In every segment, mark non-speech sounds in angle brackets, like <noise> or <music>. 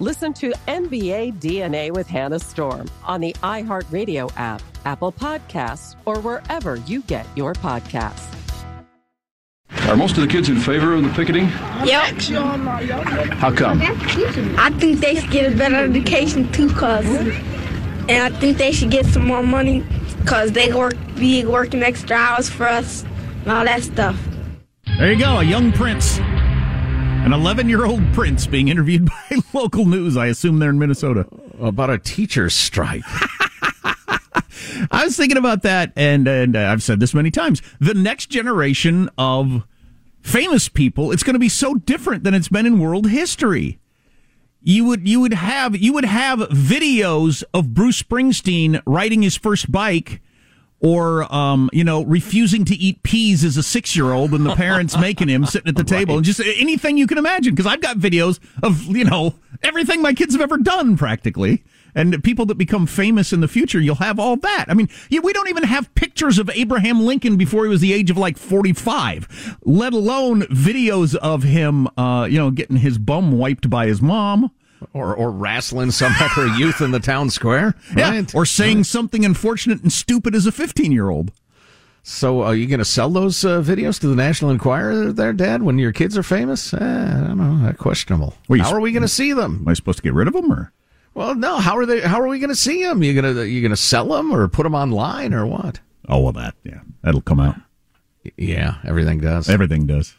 Listen to NBA DNA with Hannah Storm on the iHeartRadio app, Apple Podcasts, or wherever you get your podcasts. Are most of the kids in favor of the picketing? Yep. How come? I think they should get a better education too, cause, and I think they should get some more money, cause they work, be working extra hours for us, and all that stuff. There you go, a young prince. An 11 year old prince being interviewed <laughs> by local news. I assume they're in Minnesota. About a teacher's strike. <laughs> I was thinking about that, and, and uh, I've said this many times. The next generation of famous people, it's going to be so different than it's been in world history. You would you would have you would have videos of Bruce Springsteen riding his first bike or um, you know refusing to eat peas as a six year old and the parents making him sitting at the <laughs> table and just anything you can imagine. Because I've got videos of you know everything my kids have ever done practically. And people that become famous in the future you'll have all that. I mean we don't even have pictures of Abraham Lincoln before he was the age of like 45 let alone videos of him uh, you know getting his bum wiped by his mom or or wrestling some other youth in the town square. yeah, Right? or saying something unfortunate and stupid as a 15 year old. So, are you going to sell those uh, videos to the National Enquirer, there, Dad, when your kids are famous? Eh, I don't know. That's questionable. Well, how sp- are we going to see them? Am I supposed to get rid of them or? Well, no. How are they? How are we going to see them? You going to you going to sell them or put them online or what? Oh well, that yeah, that'll come out. Yeah, everything does. Everything does.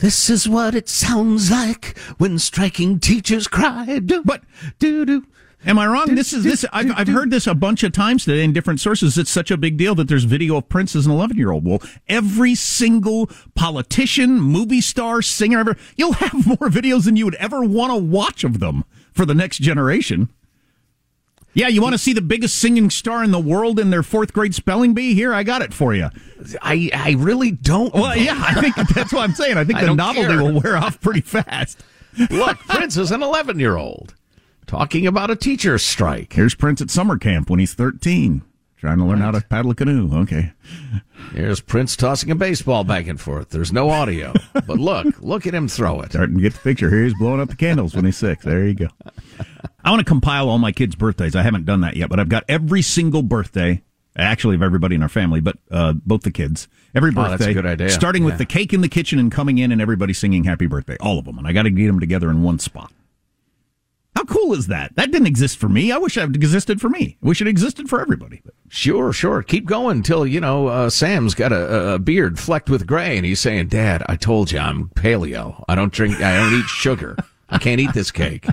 This is what it sounds like when striking teachers cry. Do, But do do. Am I wrong? This is this. I've, I've heard this a bunch of times today in different sources. It's such a big deal that there's video of Prince as an 11 year old. Well, every single politician, movie star, singer ever, you'll have <laughs> more videos than you would ever want to watch of them for the next generation. Yeah, you want to see the biggest singing star in the world in their fourth grade spelling bee? Here, I got it for you. I I really don't. Well, yeah, I think that's what I'm saying. I think <laughs> I the novelty care. will wear off pretty fast. <laughs> Look, Prince is an 11 year old talking about a teacher's strike. Here's Prince at summer camp when he's 13, trying to learn how to paddle a canoe. Okay. Here's Prince tossing a baseball back and forth. There's no audio, but look, look at him throw it. Starting to get the picture. Here he's blowing up the candles when he's six. There you go. I want to compile all my kids' birthdays. I haven't done that yet, but I've got every single birthday, actually, of everybody in our family, but uh, both the kids. Every Oh, birthday. that's a good idea. Starting with the cake in the kitchen and coming in and everybody singing happy birthday. All of them. And I got to get them together in one spot. How cool is that? That didn't exist for me. I wish it existed for me. I wish it existed for everybody. Sure, sure. Keep going till you know uh, Sam's got a, a beard flecked with gray, and he's saying, "Dad, I told you I'm paleo. I don't drink. I don't eat sugar. I can't eat this cake."